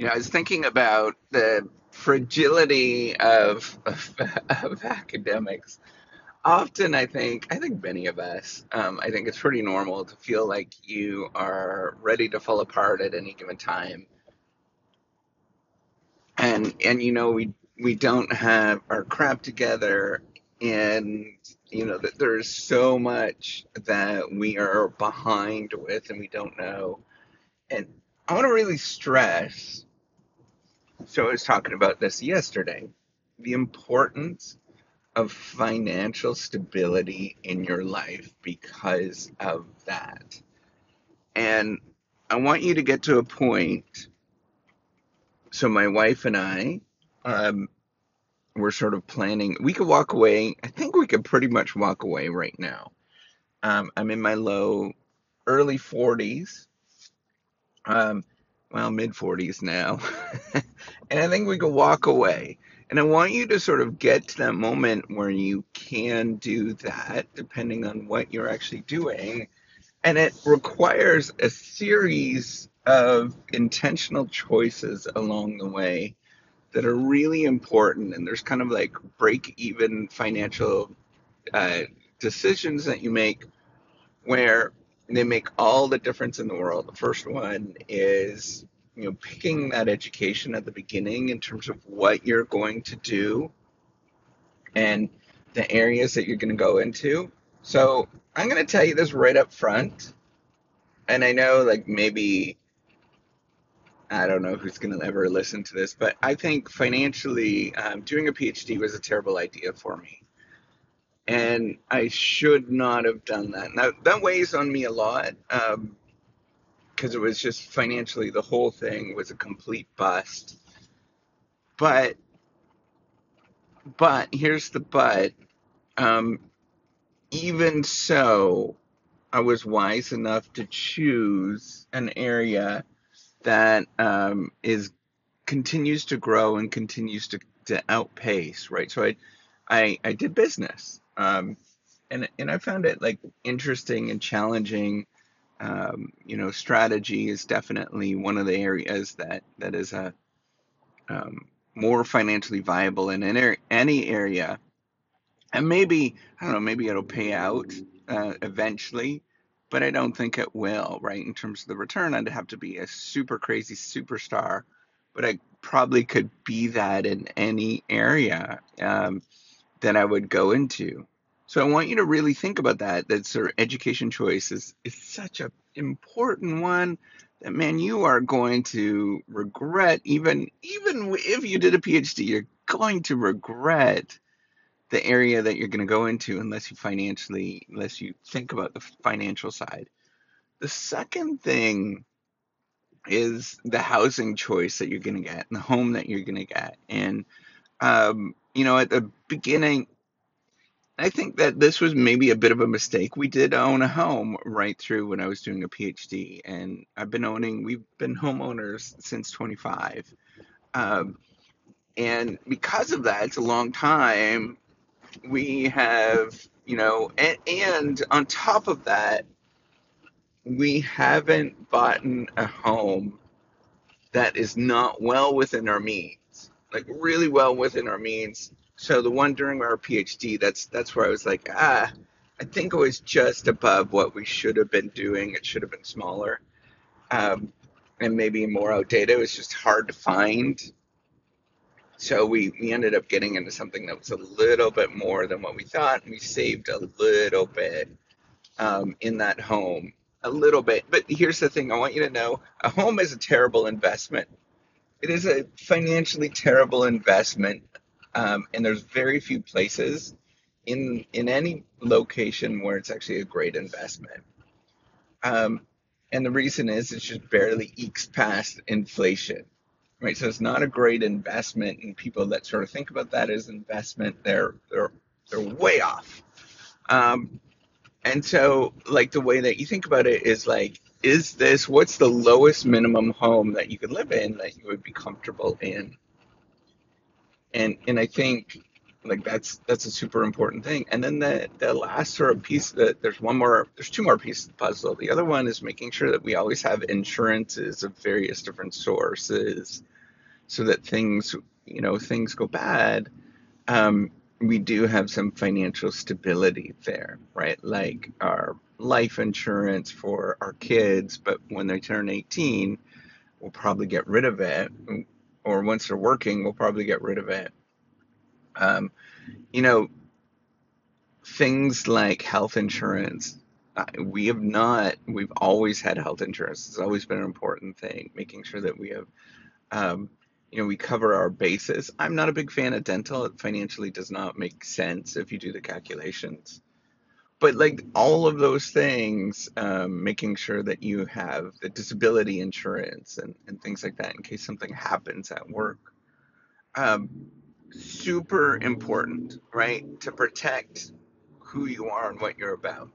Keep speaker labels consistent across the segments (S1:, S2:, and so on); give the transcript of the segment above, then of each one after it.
S1: You know, I was thinking about the fragility of, of, of academics. Often, I think, I think many of us, um, I think it's pretty normal to feel like you are ready to fall apart at any given time, and and you know we we don't have our crap together, and you know that there's so much that we are behind with, and we don't know. And I want to really stress so I was talking about this yesterday. The importance of financial stability in your life because of that. And I want you to get to a point. So my wife and I, um, we're sort of planning. We could walk away. I think we could pretty much walk away right now. Um, I'm in my low, early 40s. Um, well, mid 40s now. and I think we could walk away. And I want you to sort of get to that moment where you can do that, depending on what you're actually doing. And it requires a series of intentional choices along the way that are really important. And there's kind of like break even financial uh, decisions that you make where they make all the difference in the world. The first one is you know picking that education at the beginning in terms of what you're going to do and the areas that you're going to go into. So I'm going to tell you this right up front, and I know like maybe I don't know who's going to ever listen to this, but I think financially um, doing a PhD was a terrible idea for me and I should not have done that. Now that weighs on me a lot because um, it was just financially the whole thing was a complete bust. But but here's the but. Um, even so, I was wise enough to choose an area that um, is continues to grow and continues to, to outpace, right? So I, I I did business um, and and I found it like interesting and challenging. Um, you know, strategy is definitely one of the areas that that is a um, more financially viable in any, any area. And maybe I don't know, maybe it'll pay out uh, eventually, but I don't think it will. Right in terms of the return, I'd have to be a super crazy superstar, but I probably could be that in any area um, that I would go into. So I want you to really think about that. That sort of education choice is, is such an important one that man, you are going to regret even even if you did a PhD, you're going to regret the area that you're going to go into unless you financially unless you think about the financial side. The second thing is the housing choice that you're going to get and the home that you're going to get. And um, you know, at the beginning, I think that this was maybe a bit of a mistake. We did own a home right through when I was doing a PhD, and I've been owning, we've been homeowners since 25. Um, and because of that, it's a long time. We have, you know, and, and on top of that, we haven't bought a home that is not well within our means, like really well within our means so the one during our PhD, that's that's where I was like, ah, I think it was just above what we should have been doing. It should have been smaller, um, and maybe more outdated. It was just hard to find. So we, we ended up getting into something that was a little bit more than what we thought, and we saved a little bit um, in that home, a little bit. But here's the thing: I want you to know, a home is a terrible investment. It is a financially terrible investment um, and there's very few places in in any location where it's actually a great investment. Um, and the reason is it just barely ekes past inflation, right? So it's not a great investment, and people that sort of think about that as investment, they're they're they're way off. Um, and so, like the way that you think about it is like, is this what's the lowest minimum home that you could live in that you would be comfortable in? and and I think like that's that's a super important thing. And then the the last sort of piece that there's one more there's two more pieces of the puzzle. The other one is making sure that we always have insurances of various different sources so that things you know things go bad. Um, we do have some financial stability there, right? Like our life insurance for our kids, but when they turn 18, we'll probably get rid of it. Or once they're working, we'll probably get rid of it. Um, you know, things like health insurance. We have not, we've always had health insurance. It's always been an important thing, making sure that we have, um, you know, we cover our bases. I'm not a big fan of dental. It financially does not make sense if you do the calculations. But like all of those things, um, making sure that you have the disability insurance and, and things like that in case something happens at work. Um, super important, right? To protect who you are and what you're about.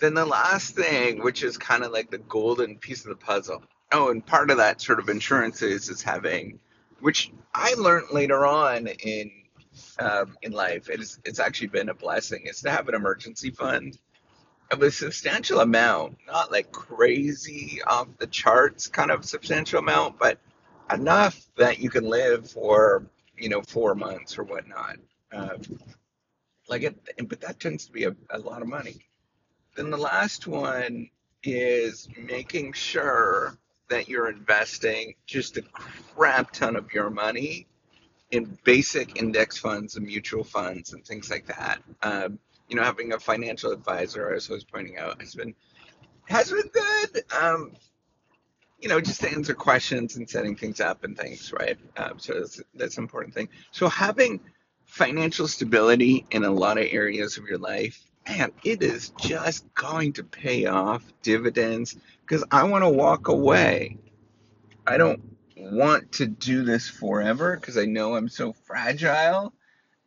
S1: Then the last thing, which is kind of like the golden piece of the puzzle. Oh, and part of that sort of insurance is is having, which I learned later on in um, in life. It's it's actually been a blessing. Is to have an emergency fund of a substantial amount, not like crazy off the charts kind of substantial amount, but enough that you can live for you know four months or whatnot. Um, like it, but that tends to be a, a lot of money. Then the last one is making sure that you're investing just a crap ton of your money in basic index funds and mutual funds and things like that. Um, you know, having a financial advisor, as I was pointing out, has been has been good. Um, you know, just to answer questions and setting things up and things, right? Um, so that's that's an important thing. So having financial stability in a lot of areas of your life, man, it is just going to pay off dividends because I want to walk away. I don't want to do this forever because I know I'm so fragile.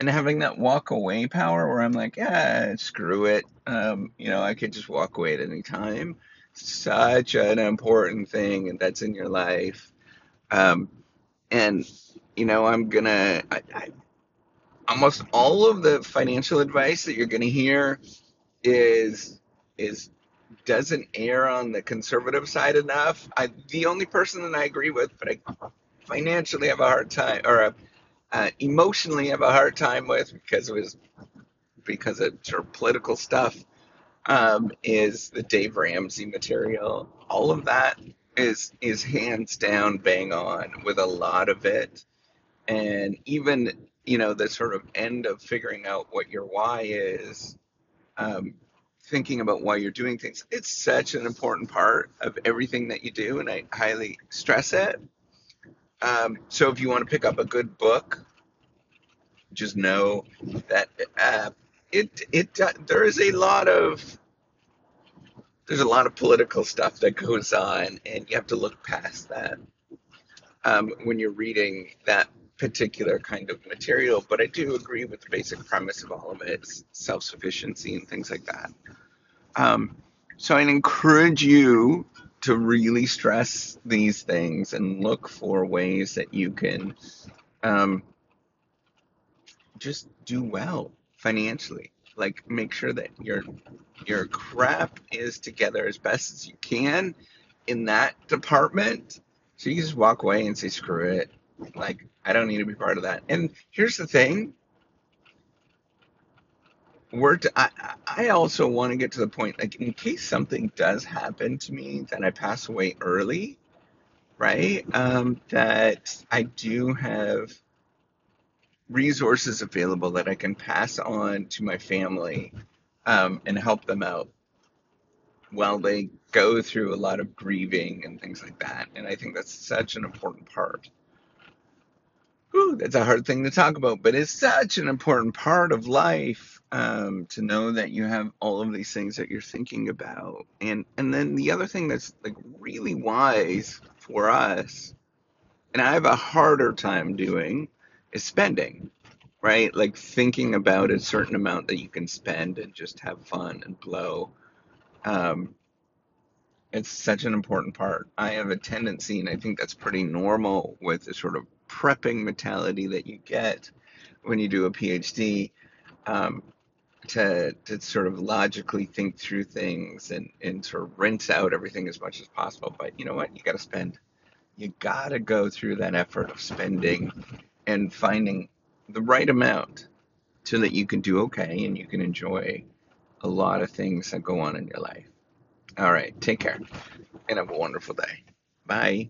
S1: And having that walk away power where I'm like, yeah, screw it. Um, you know, I could just walk away at any time. Such an important thing, and that's in your life. Um, and you know, I'm gonna. I, I, almost all of the financial advice that you're gonna hear is is doesn't err on the conservative side enough. I the only person that I agree with, but I financially have a hard time, or uh, emotionally have a hard time with because it was because of sort of political stuff. Um, is the Dave Ramsey material? All of that is is hands down bang on with a lot of it, and even you know the sort of end of figuring out what your why is. Um, thinking about why you're doing things. It's such an important part of everything that you do, and I highly stress it. Um, so if you want to pick up a good book, just know that uh, it it uh, there is a lot of there's a lot of political stuff that goes on, and you have to look past that um, when you're reading that particular kind of material, but I do agree with the basic premise of all of it self sufficiency and things like that. Um, so I'd encourage you to really stress these things and look for ways that you can um, just do well financially. Like make sure that your your crap is together as best as you can in that department. So you just walk away and say, screw it. Like I don't need to be part of that. And here's the thing. We're to, I, I also want to get to the point, like, in case something does happen to me that I pass away early, right? Um, that I do have resources available that I can pass on to my family um, and help them out while they go through a lot of grieving and things like that. And I think that's such an important part whew, that's a hard thing to talk about, but it's such an important part of life um, to know that you have all of these things that you're thinking about. And and then the other thing that's like really wise for us, and I have a harder time doing, is spending. Right? Like thinking about a certain amount that you can spend and just have fun and blow. Um, it's such an important part. I have a tendency, and I think that's pretty normal with the sort of prepping mentality that you get when you do a PhD um, to to sort of logically think through things and and rinse out everything as much as possible. But you know what? You got to spend. You got to go through that effort of spending and finding the right amount so that you can do okay and you can enjoy a lot of things that go on in your life. All right, take care and have a wonderful day. Bye.